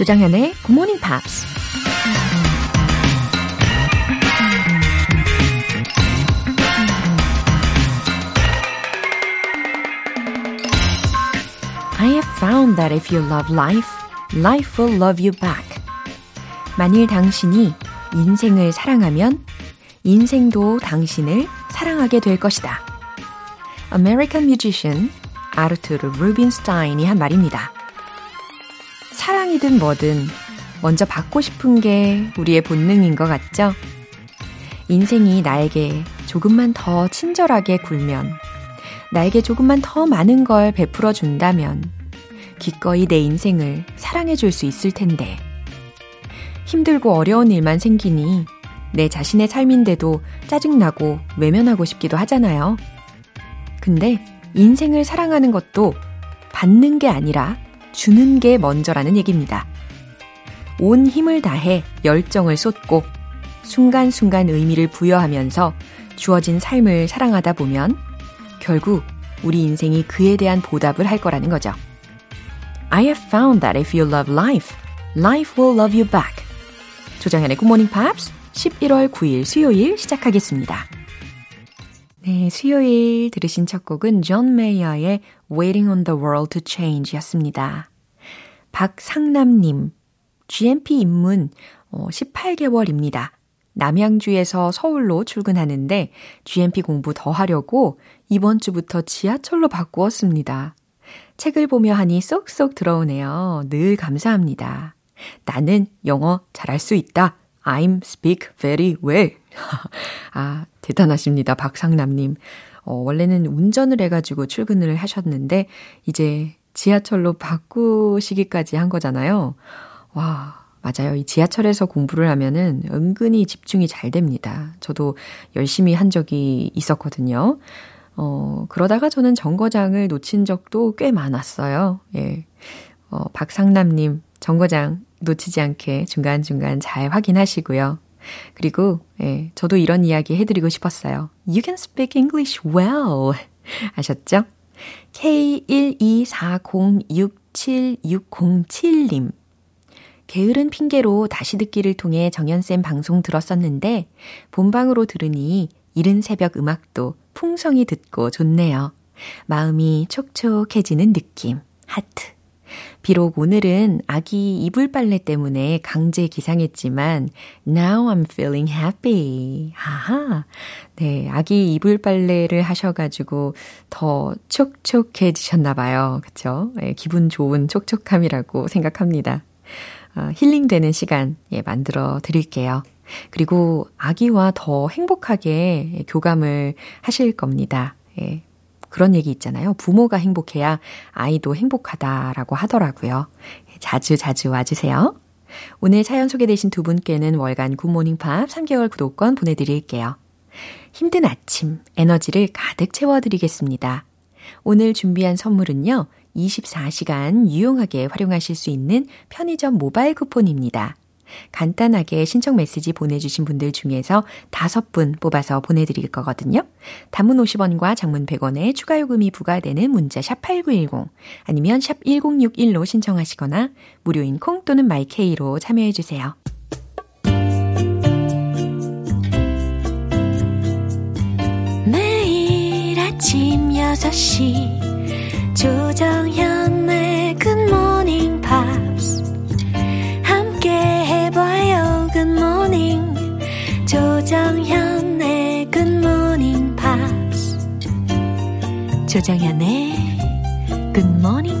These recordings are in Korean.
조장현의 Good Morning Pops. I have found that if you love life, life will love you back. 만일 당신이 인생을 사랑하면 인생도 당신을 사랑하게 될 것이다. American musician 아르투르 루빈스타인이 한 말입니다. 사랑이든 뭐든 먼저 받고 싶은 게 우리의 본능인 것 같죠? 인생이 나에게 조금만 더 친절하게 굴면, 나에게 조금만 더 많은 걸 베풀어 준다면, 기꺼이 내 인생을 사랑해 줄 수 있을 텐데. 힘들고 어려운 일만 생기니 내 자신의 삶인데도 짜증나고 외면하고 싶기도 하잖아요. 근데 인생을 사랑하는 것도 받는 게 아니라 주는 게 먼저라는 얘기입니다. 온 힘을 다해 열정을 쏟고 순간순간 의미를 부여하면서 주어진 삶을 사랑하다 보면 결국 우리 인생이 그에 대한 보답을 할 거라는 거죠. I have found that if you love life, life will love you back. 조정현의 Good Morning Pops 11월 9일 수요일 시작하겠습니다. 네, 수요일 들으신 첫 곡은 존 메이어의 Waiting on the World to Change 였습니다. 박상남님, GMP 입문 18개월입니다. 남양주에서 서울로 출근하는데 GMP 공부 더 하려고 이번 주부터 지하철로 바꾸었습니다. 책을 보며 하니 쏙쏙 들어오네요. 늘 감사합니다. 나는 영어 잘할 수 있다. I'm speak very well. 아, 대단하십니다. 박상남님. 어, 원래는 운전을 해가지고 출근을 하셨는데, 이제 지하철로 바꾸시기까지 한 거잖아요. 와, 맞아요. 이 지하철에서 공부를 하면은 은근히 집중이 잘 됩니다. 저도 열심히 한 적이 있었거든요. 어, 그러다가 저는 정거장을 놓친 적도 꽤 많았어요. 예. 어, 박상남님, 정거장 놓치지 않게 중간중간 잘 확인하시고요. 그리고, 예, 저도 이런 이야기 해드리고 싶었어요. You can speak English well. 아셨죠? K124067607님. 게으른 핑계로 다시 듣기를 통해 정연쌤 방송 들었었는데, 본방으로 들으니 이른 새벽 음악도 풍성히 듣고 좋네요. 마음이 촉촉해지는 느낌. 하트. 비록 오늘은 아기 이불 빨래 때문에 강제 기상했지만 now I'm feeling happy. 하하. 네, 아기 이불 빨래를 하셔가지고 더 촉촉해지셨나 봐요. 그쵸? 네, 기분 좋은 촉촉함이라고 생각합니다. 어, 힐링되는 시간 예, 만들어 드릴게요. 그리고 아기와 더 행복하게 교감을 하실 겁니다. 예, 그런 얘기 있잖아요. 부모가 행복해야 아이도 행복하다라고 하더라고요. 자주 자주 와주세요. 오늘 사연 소개되신 두 분께는 월간 굿모닝 팝 3개월 구독권 보내드릴게요. 힘든 아침, 에너지를 가득 채워드리겠습니다. 오늘 준비한 선물은요, 24시간 유용하게 활용하실 수 있는 편의점 모바일 쿠폰입니다. 간단하게 신청 메시지 보내주신 분들 중에서 다섯 분 뽑아서 보내드릴 거거든요. 단문 50원과 장문 100원의 추가 요금이 부과되는 문자 샵 8910 아니면 샵 1061로 신청하시거나 무료인 콩 또는 마이케이로 참여해주세요. 매일 아침 6시 조정현 조정현의 Good Morning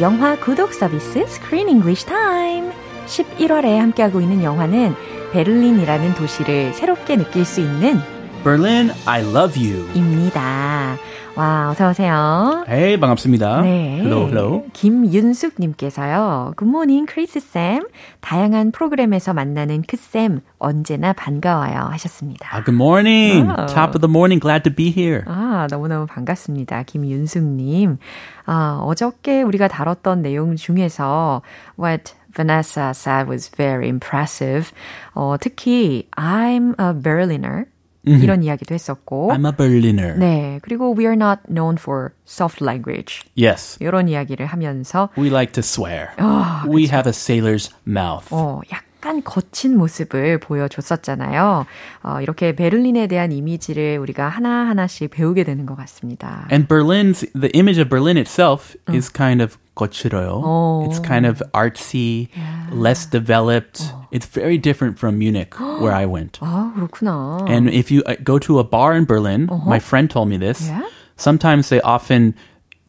영화 구독 서비스 Screen English Time. 11월에 함께하고 있는 영화는 베를린이라는 도시를 새롭게 느낄 수 있는 Berlin, I love you. 입니다. 와, 어서오세요. Hey, 반갑습니다. 네. Hello, hello. 김윤숙님께서요. 굿모닝, 크리스쌤. 다양한 프로그램에서 만나는 크쌤, 언제나 반가워요. 하셨습니다. Ah, good morning. Oh. Top of the morning. Glad to be here. 아, 너무너무 반갑습니다. 김윤숙님. 아, 어저께 우리가 다뤘던 내용 중에서 what Vanessa said was very impressive. 어, 특히 I'm a Berliner. 이런 이야기도 했었고. I'm a Berliner. 네. 그리고 we are not known for soft language. Yes. 이런 이야기를 하면서 We like to swear. 아, we have a sailor's mouth. 어, 약간 거친 모습을 보여줬었잖아요. 어, 이렇게 베를린에 대한 이미지를 우리가 하나하나씩 배우게 되는 것 같습니다. And Berlin's the image of Berlin itself is kind of 거칠어요. Oh. It's kind of artsy, less developed. It's very different from Munich, where I went. 아, 그렇구나. And if you uh, go to a bar in Berlin, my friend told me this. Yeah? Sometimes they often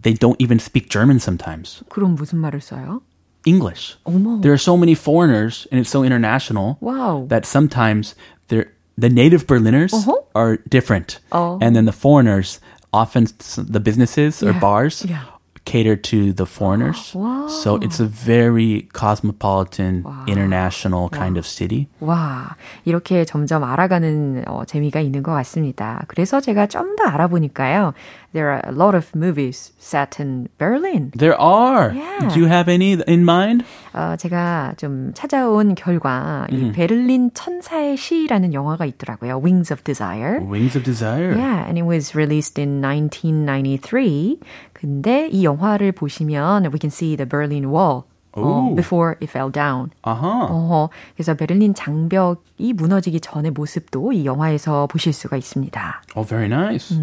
they don't even speak German. Sometimes 그럼 무슨 말을 써요? English. 어머. There are so many foreigners, and it's so international 와우. that sometimes they're the native Berliners Uh-huh. are different, Oh. and then the foreigners often s- the businesses or Yeah. bars Yeah. cater to the foreigners. Wow. So it's a very cosmopolitan, international kind of city. 와, 이렇게 점점 알아가는 어, 재미가 있는 것 같습니다. 그래서 제가 좀 더 알아보니까요. There are a lot of movies set in Berlin. There are. Yeah. Do you have any in mind? 어, 제가 좀 찾아온 결과 이 베를린 천사의 시라는 영화가 있더라고요. Wings of Desire. Wings of Desire. Yeah, and it was released in 1993. 근데 이 영화를 보시면 we can see the Berlin Wall 어, Ooh. before it fell down. Uh-huh. 어허, 그래서 베를린 장벽이 무너지기 전의 모습도 이 영화에서 보실 수가 있습니다. Oh, very nice.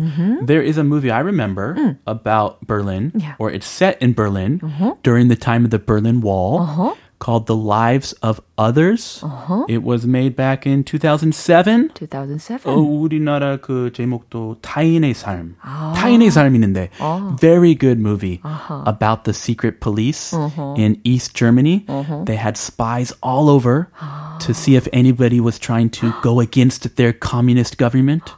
There is a movie I remember about Berlin, Yeah. or it's set in Berlin during the time of the Berlin Wall, Uh-huh. called The Lives of Others. It was made back in 2007. 2007. 어, 우리나라 그 제목도 타인의 삶. 타인의 삶이는데 very good movie about the secret police in East Germany. They had spies all over to see if anybody was trying to go against their communist government.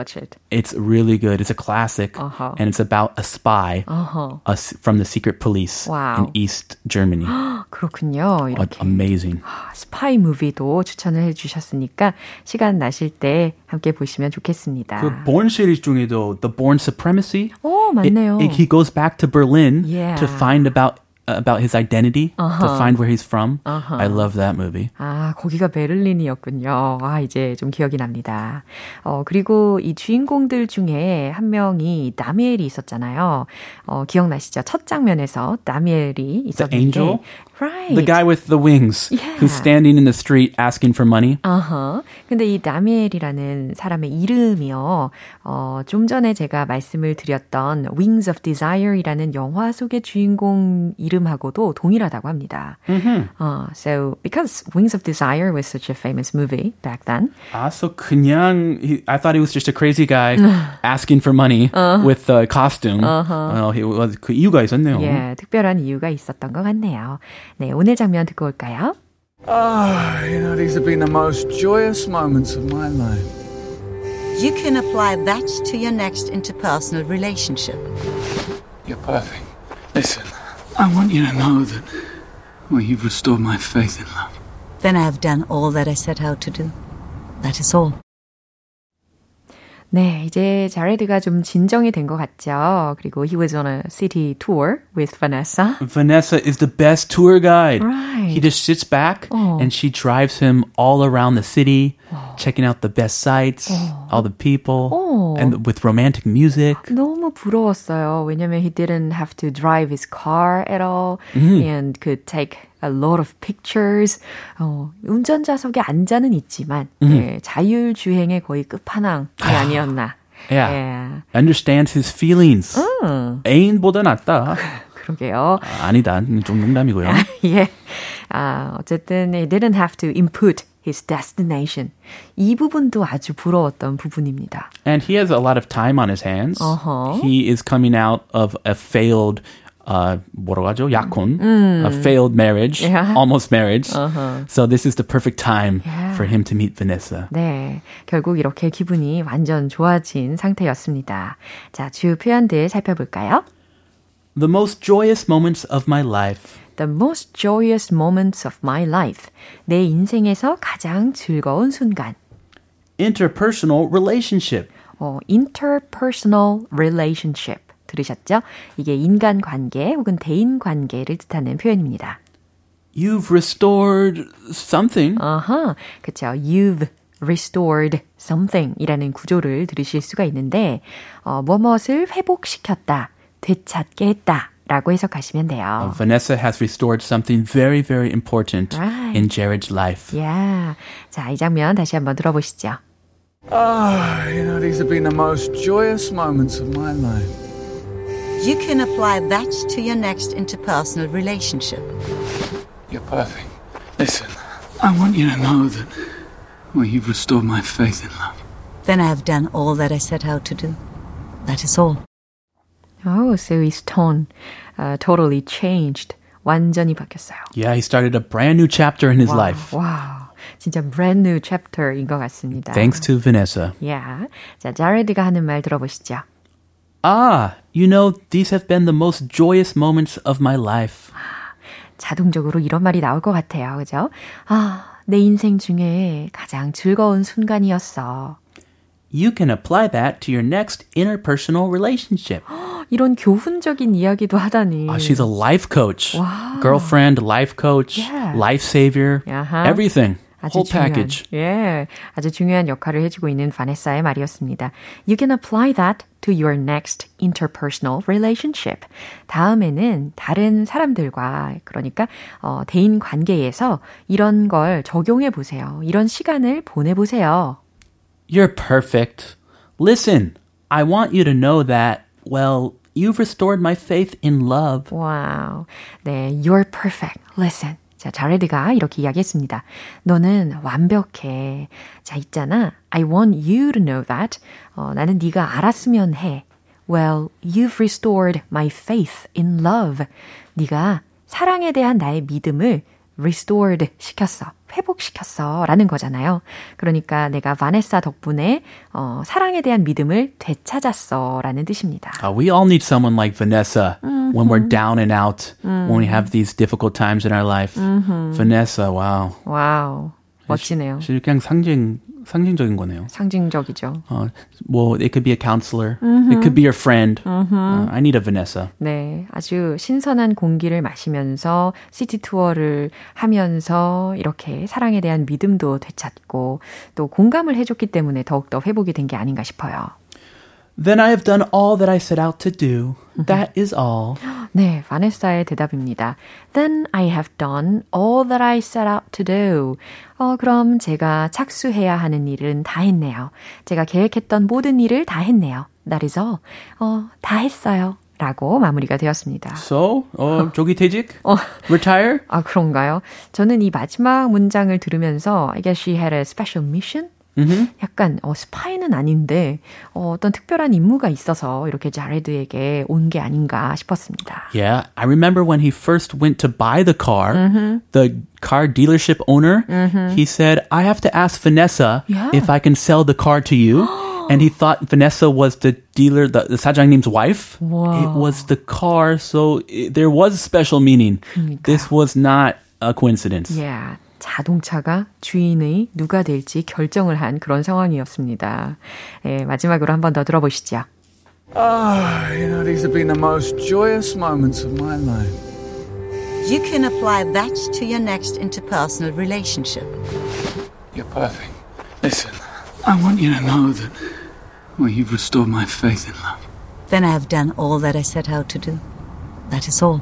I'll watch it. It's really good. It's a classic, Uh-huh. and it's about a spy 어허. a s- from the secret police Wow. in East Germany. 그렇군요. Uh, 이렇게 amazing. 스파이 무비도 추천을 해주셨으니까 시간 나실 때 함께 보시면 좋겠습니다. 그 Born series 중에도 The Born Supremacy. 오, It- 맞네요. it- he goes back to Berlin Yeah. to find about about his identity, to find where he's from. I love that movie. 아, 거기가 베를린이었군요. 아, 이제 좀 기억이 납니다. 어, 그리고 이 주인공들 중에 한 명이 나미엘이 있었잖아요. 어, 기억나시죠? 첫 장면에서 나미엘이 있었는데. angel? Right. The guy with the wings Yeah. who's standing in the street asking for money. 아하. 근데 이 나미엘이라는 사람의 이름이요. 어, 좀 전에 제가 말씀을 드렸던 Wings of Desire이라는 영화 속의 주인공 이름 하고도 동일하다고 합니다. 어, so because Wings of Desire was such a famous movie back then. Ah, so 그냥 he, I thought he was just a crazy guy asking for money with a costume. Uh, he was 그 이유가 있었네요. 예, 특별한 이유가 있었던 것 같네요. 네, 오늘 장면 듣고 올까요? Ah, you know, these have been the most joyous moments of my life. You can apply that to your next interpersonal relationship. You're perfect. Listen, I want you to know that, well, you've restored my faith in love. Then I have done all that I set out to do. That is all. 네, 이제 자레드가 좀 진정이 된 것 같죠. 그리고 he was on a city tour with Vanessa. Vanessa is the best tour guide. Right. He just sits back Oh. and she drives him all around the city, checking out the best sights, all the people, Oh. and with romantic music. 너무 부러웠어요. 왜냐면 he didn't have to drive his car at all and could take a lot of pictures. 어, 운전자석에 앉아는 있지만 예, 자율 주행의 거의 끝판왕이 아니었나. Yeah. 예, Understands his feelings. 애인보다 낫다. 그러게요. 아, 아니다. 좀 농담이고요. 예. 아, 어쨌든 he didn't have to input his destination. 이 부분도 아주 부러웠던 부분입니다. And he has a lot of time on his hands. Uh-huh. He is coming out of a failed uh, 뭐라고 하죠? 약혼. A failed marriage. Yeah. Almost marriage. So this is the perfect time Yeah. for him to meet Vanessa. 네, 결국 이렇게 기분이 완전 좋아진 상태였습니다. 자, 주요 표현들 살펴볼까요? The most joyous moments of my life. The most joyous moments of my life. 내 인생에서 가장 즐거운 순간. Interpersonal relationship. 어, interpersonal relationship. 들으셨죠? 이게 인간 관계 혹은 대인 관계를 뜻하는 표현입니다. You've restored something. 아하, 그쵸. You've restored something 이라는 구조를 들으실 수가 있는데, 어, 무엇을 회복시켰다, 되찾게 했다. 라고 해석하시면 돼요. Vanessa has restored something very, very important right. in Jared's life. Yeah. 자, 이 장면 다시 한번 들어보시죠. Ah, oh, you know, these have been the most joyous moments of my life. You can apply that to your next interpersonal relationship. You're perfect. Listen, I want you to know that, well, you've restored my faith in love. Then I have done all that I set out to do. That is all. Oh, so his tone uh, totally changed. 완전히 바뀌었어요. Yeah, he started a brand new chapter in his wow, life. Wow. 진짜 brand new chapter인 것 같습니다. Thanks to Vanessa. Yeah. 자, 자레드가 하는 말 들어보시죠. Ah, you know, these have been the most joyous moments of my life. 자동적으로 이런 말이 나올 것 같아요. 그죠? 아, 내 인생 중에 가장 즐거운 순간이었어. You can apply that to your next interpersonal relationship. 이런 교훈적인 이야기도 하다니. Oh, she's a life coach. Wow. Girlfriend, life coach, Yeah. life savior, Uh-huh. everything. 아주 Whole 중요한, package. 예, 아주 중요한 역할을 해주고 있는 바네사의 말이었습니다. You can apply that to your next interpersonal relationship. 다음에는 다른 사람들과 그러니까 어, 대인 관계에서 이런 걸 적용해 보세요. 이런 시간을 보내 보세요. You're perfect. Listen, I want you to know that, well, you've restored my faith in love. 와우. 네, you're perfect. Listen. 자, 자레드가 이렇게 이야기했습니다. 너는 완벽해. 자, 있잖아. I want you to know that. 어, 나는 네가 알았으면 해. Well, you've restored my faith in love. 네가 사랑에 대한 나의 믿음을 restored 시켰어. 회복시켰어. 라는 거잖아요. 그러니까 내가 바네사 덕분에 어, 사랑에 대한 믿음을 되찾았어. 라는 뜻입니다. Uh, we all need someone like Vanessa when we're down and out, when we have these difficult times in our life. Vanessa, wow. Wow. 멋지네요. 실 그냥 상징 상징적인 거네요. 상징적이죠. 어, 뭐 it could be a counselor, it could be your friend. Uh, I need a Vanessa. 네, 아주 신선한 공기를 마시면서 city tour를 하면서 이렇게 사랑에 대한 믿음도 되찾고 또 공감을 해줬기 때문에 더욱더 회복이 된 게 아닌가 싶어요. Then I have done all that I set out to do. That is all. 네, 바네사의 대답입니다. Then I have done all that I set out to do. 어, 그럼 제가 착수해야 하는 일은 다 했네요. 제가 계획했던 모든 일을 다 했네요. That is all. 어, 다 했어요. 라고 마무리가 되었습니다. So, 어, 조기 퇴직? Retire? 아, 그런가요? 저는 이 마지막 문장을 들으면서 I guess she had a special mission? 약간 어, 스파이는 아닌데 어, 어떤 특별한 임무가 있어서 이렇게 자레드에게 온 게 아닌가 싶었습니다. Yeah, I remember when he first went to buy the car, the car dealership owner, he said, I have to ask Vanessa Yeah. if I can sell the car to you. and he thought Vanessa was the dealer, the, the 사장님's wife. It was the car, so it, there was special meaning. This was not a coincidence. Yeah. 자동차가 주인의 누가 될지 결정을 한 그런 상황이었습니다. 예, 마지막으로 한 번 더 들어보시죠. Ah, you know, these have been the most joyous moments of my life. You can apply that to your next interpersonal relationship. You're perfect. Listen, I want you to know that, well, you've restored my faith in love. Then I have done all that I set out to do. That is all.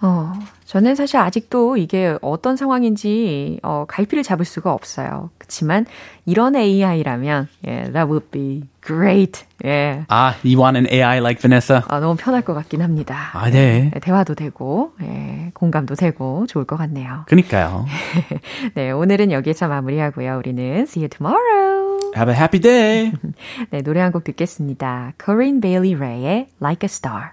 어, 저는 사실 아직도 이게 어떤 상황인지 어, 갈피를 잡을 수가 없어요. 그렇지만 이런 AI라면 예, that would be great. 예. Ah, you want an AI like Vanessa? 아, 너무 편할 것 같긴 합니다. 아, 네. 네, 대화도 되고 예, 공감도 되고 좋을 것 같네요. 그니까요. 네, 오늘은 여기서 마무리하고요. 우리는 see you tomorrow. Have a happy day. 네, 노래 한 곡 듣겠습니다. Corinne Bailey Rae의 Like a Star.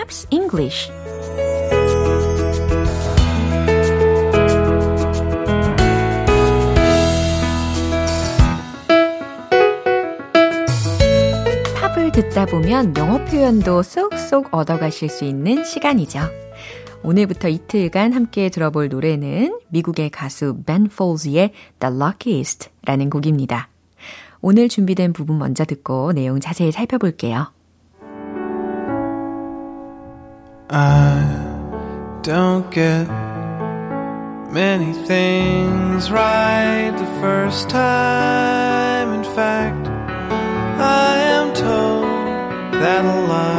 Pops English. 팝을 듣다 보면 영어 표현도 쏙쏙 얻어가실 수 있는 시간이죠. 오늘부터 이틀간 함께 들어볼 노래는 미국의 가수 Ben Folds의 The Luckiest 라는 곡입니다. 오늘 준비된 부분 먼저 듣고 내용 자세히 살펴볼게요. I don't get many things right the first time. In fact, I am told that a lot.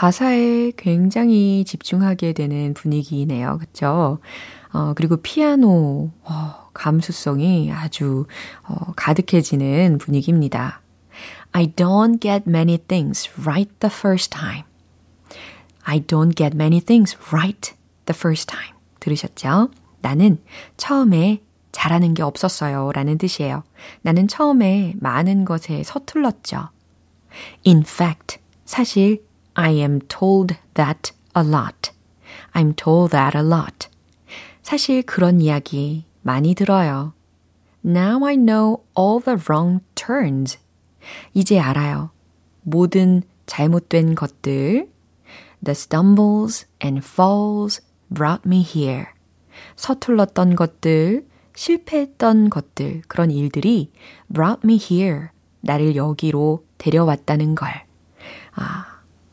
가사에 굉장히 집중하게 되는 분위기네요. 그쵸? 어, 그리고 피아노, 어, 감수성이 아주 어, 가득해지는 분위기입니다. I don't get many things right the first time. I don't get many things right the first time. 들으셨죠? 나는 처음에 잘하는 게 없었어요. 라는 뜻이에요. 나는 처음에 많은 것에 서툴렀죠. In fact, 사실 I am told that a lot. I'm told that a lot. 사실 그런 이야기 많이 들어요. Now I know all the wrong turns. 이제 알아요. 모든 잘못된 것들. The stumbles and falls brought me here. 서툴렀던 것들, 실패했던 것들, 그런 일들이 brought me here. 나를 여기로 데려왔다는 걸. 아,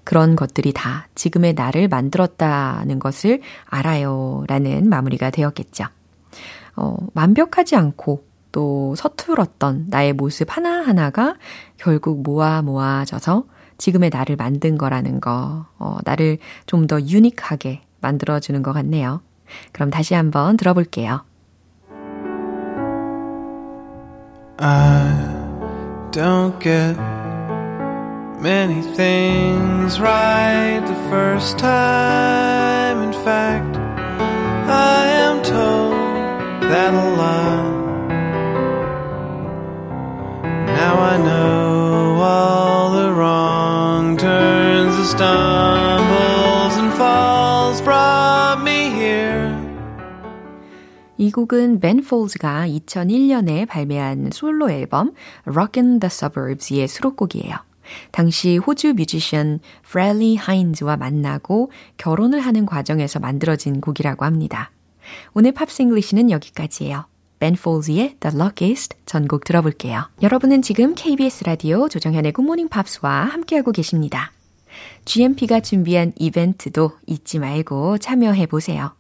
그런 것들이 다 지금의 나를 만들었다는 것을 알아요. 라는 마무리가 되었겠죠. 어, 완벽하지 않고 또 서툴었던 나의 모습 하나하나가 결국 모아 모아져서 지금의 나를 만든 거라는 거, 어, 나를 좀 더 유니크하게 만들어주는 것 같네요. 그럼 다시 한번 들어볼게요. I don't get many things right the first time. In fact, I am told that a lot. Now I know all the wrong turns, the stumbles and falls brought me here. 이 곡은 벤 폴즈가 2001년에 발매한 솔로 앨범 Rockin' the Suburbs의 수록곡이에요. 당시 호주 뮤지션 프랠리 하인즈와 만나고 결혼을 하는 과정에서 만들어진 곡이라고 합니다. 오늘 Pops English는 여기까지예요. 벤 폴즈의 The Luckiest 전곡 들어볼게요. 여러분은 지금 KBS 라디오 조정현의 굿모닝 팝스와 함께하고 계십니다. GMP가 준비한 이벤트도 잊지 말고 참여해 보세요.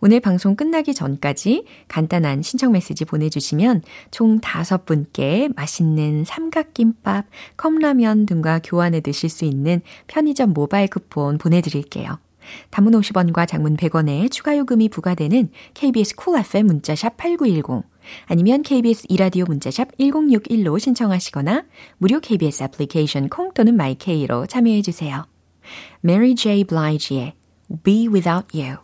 오늘 방송 끝나기 전까지 간단한 신청 메시지 보내주시면 총 다섯 분께 맛있는 삼각김밥, 컵라면 등과 교환해 드실 수 있는 편의점 모바일 쿠폰 보내드릴게요. 단문 50원과 장문 100원에 추가 요금이 부과되는 KBS Cool FM 문자샵 8910 아니면 KBS 2라디오 문자샵 1061로 신청하시거나 무료 KBS 애플리케이션 콩 또는 마이케이로 참여해 주세요. Mary J. Blige의 Be Without You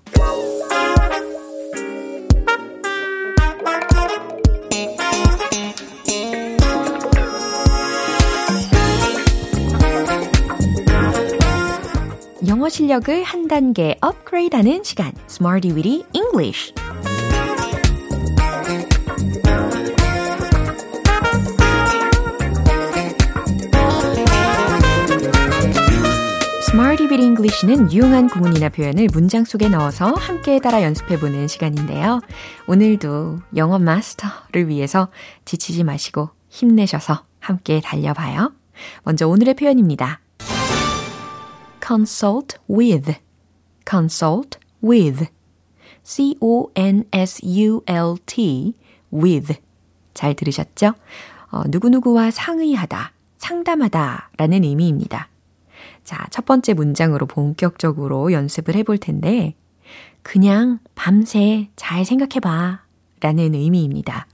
영어 실력을 한 단계 업그레이드하는 시간, Smarty Weedy English. Smarty Weedy English는 유용한 구문이나 표현을 문장 속에 넣어서 함께 따라 연습해보는 시간인데요. 오늘도 영어 마스터를 위해서 지치지 마시고 힘내셔서 함께 달려봐요. 먼저 오늘의 표현입니다. Consult with, consult with. C-O-N-S-U-L-T, with. 잘 들으셨죠? 어, 누구누구와 상의하다, 상담하다 라는 의미입니다. 자, 첫 번째 문장으로 본격적으로 연습을 해볼 텐데, 그냥 밤새 잘 생각해봐 라는 의미입니다.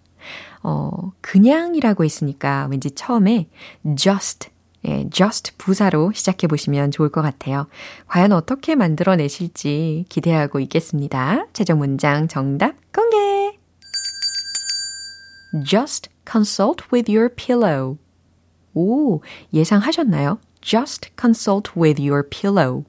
어, 그냥이라고 했으니까 왠지 처음에 just, 예, just 부사로 시작해 보시면 좋을 것 같아요. 과연 어떻게 만들어내실지 기대하고 있겠습니다. 최종 문장 정답 공개! Just consult with your pillow. 오, 예상하셨나요? Just consult with your pillow.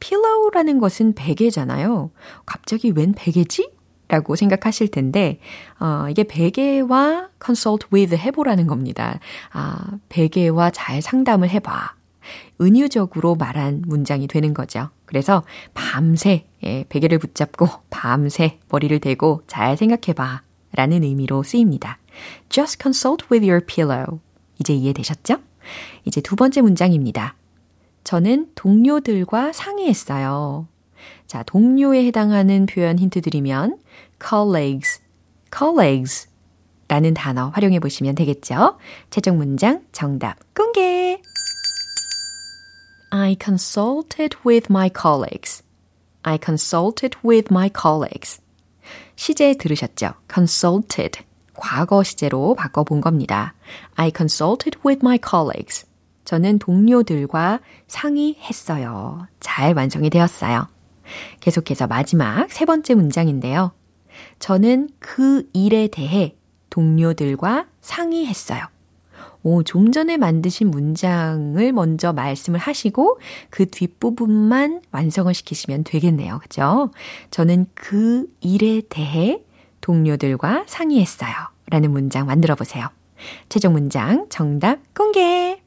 pillow라는 것은 베개잖아요. 갑자기 웬 베개지? 라고 생각하실 텐데, 어, 이게 베개와 consult with 해보라는 겁니다. 아, 베개와 잘 상담을 해봐. 은유적으로 말한 문장이 되는 거죠. 그래서 밤새, 예, 베개를 붙잡고 밤새 머리를 대고 잘 생각해봐. 라는 의미로 쓰입니다. Just consult with your pillow. 이제 이해되셨죠? 이제 두 번째 문장입니다. 저는 동료들과 상의했어요. 자, 동료에 해당하는 표현 힌트 드리면 colleagues, colleagues 라는 단어 활용해 보시면 되겠죠? 최종 문장 정답 공개! I consulted with my colleagues. I consulted with my colleagues. 시제 들으셨죠? consulted. 과거 시제로 바꿔본 겁니다. I consulted with my colleagues. 저는 동료들과 상의했어요. 잘 완성이 되었어요. 계속해서 마지막 세 번째 문장인데요. 저는 그 일에 대해 동료들과 상의했어요. 오, 좀 전에 만드신 문장을 먼저 말씀을 하시고 그 뒷부분만 완성을 시키시면 되겠네요. 그죠? 저는 그 일에 대해 동료들과 상의했어요. 라는 문장 만들어 보세요. 최종 문장 정답 공개!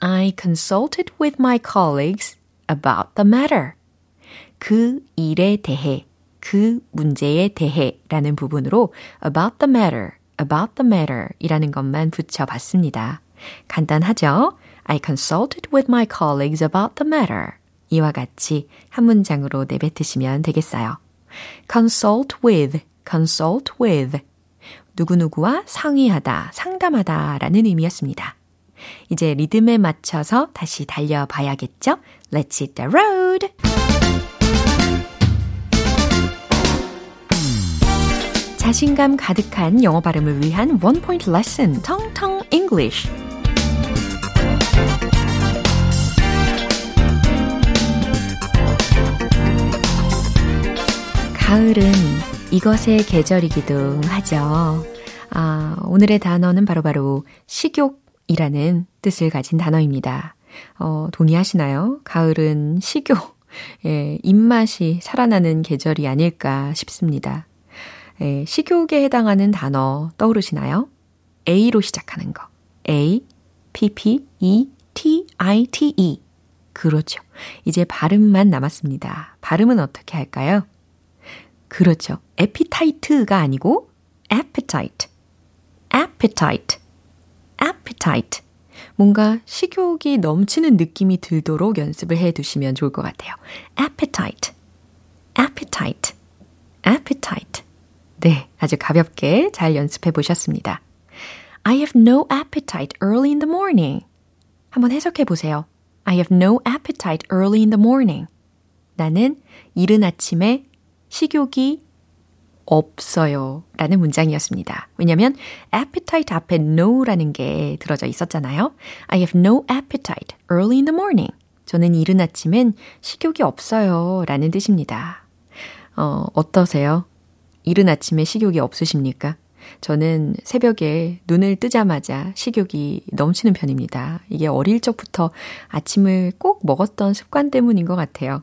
I consulted with my colleagues about the matter. 그 일에 대해, 그 문제에 대해 라는 부분으로 about the matter, about the matter 이라는 것만 붙여봤습니다. 간단하죠? I consulted with my colleagues about the matter. 이와 같이 한 문장으로 내뱉으시면 되겠어요. consult with, consult with. 누구누구와 상의하다, 상담하다 라는 의미였습니다. 이제 리듬에 맞춰서 다시 달려봐야겠죠? Let's hit the road! 자신감 가득한 영어 발음을 위한 원 포인트 레슨, 텅텅 English. 가을은 이것의 계절이기도 하죠. 아, 오늘의 단어는 바로바로 바로 식욕이라는 뜻을 가진 단어입니다. 어, 동의하시나요? 가을은 식욕, 예, 입맛이 살아나는 계절이 아닐까 싶습니다. 예, 식욕에 해당하는 단어 떠오르시나요? A로 시작하는 거. A, P, P, E, T, I, T, E. 그렇죠. 이제 발음만 남았습니다. 발음은 어떻게 할까요? 그렇죠. appetite가 아니고 appetite. appetite. appetite. 뭔가 식욕이 넘치는 느낌이 들도록 연습을 해 두시면 좋을 것 같아요. appetite. appetite. appetite. 네, 아주 가볍게 잘 연습해 보셨습니다. I have no appetite early in the morning. 한번 해석해 보세요. I have no appetite early in the morning. 나는 이른 아침에 식욕이 없어요. 라는 문장이었습니다. 왜냐면 appetite 앞에 no라는 게 들어져 있었잖아요. I have no appetite early in the morning. 저는 이른 아침엔 식욕이 없어요. 라는 뜻입니다. 어, 어떠세요? 이른 아침에 식욕이 없으십니까? 저는 새벽에 눈을 뜨자마자 식욕이 넘치는 편입니다. 이게 어릴 적부터 아침을 꼭 먹었던 습관 때문인 것 같아요.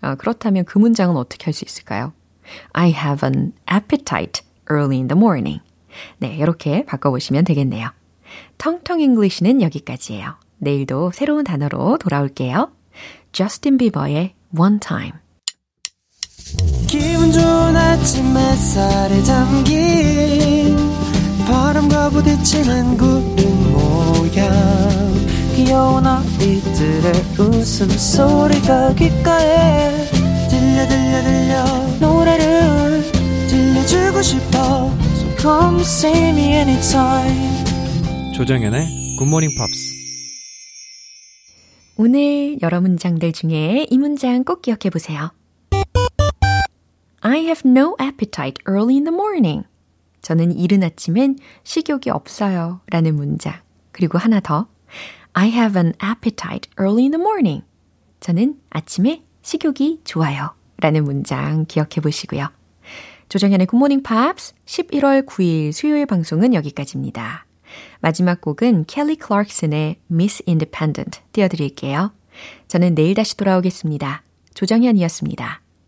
아, 그렇다면 그 문장은 어떻게 할 수 있을까요? I have an appetite early in the morning. 네, 이렇게 바꿔보시면 되겠네요. 텅텅 English는 여기까지예요. 내일도 새로운 단어로 돌아올게요. 저스틴 비버의 One Time. 기분 좋은 아침 햇살에 담긴 바람과 부딪히는 구름 모양 귀여운 아이들의 웃음소리가 귓가에 들려 들려 들려 노래를 들려주고 싶어 So come see me anytime 조정연의 굿모닝 팝스 오늘 여러 문장들 중에 이 문장 꼭 기억해 보세요. I have no appetite early in the morning. 저는 이른 아침엔 식욕이 없어요. 라는 문장. 그리고 하나 더. I have an appetite early in the morning. 저는 아침에 식욕이 좋아요. 라는 문장 기억해 보시고요. 조정현의 굿모닝 팝스 11월 9일 수요일 방송은 여기까지입니다. 마지막 곡은 켈리 클락슨의 Miss Independent 띄워드릴게요. 저는 내일 다시 돌아오겠습니다. 조정현이었습니다.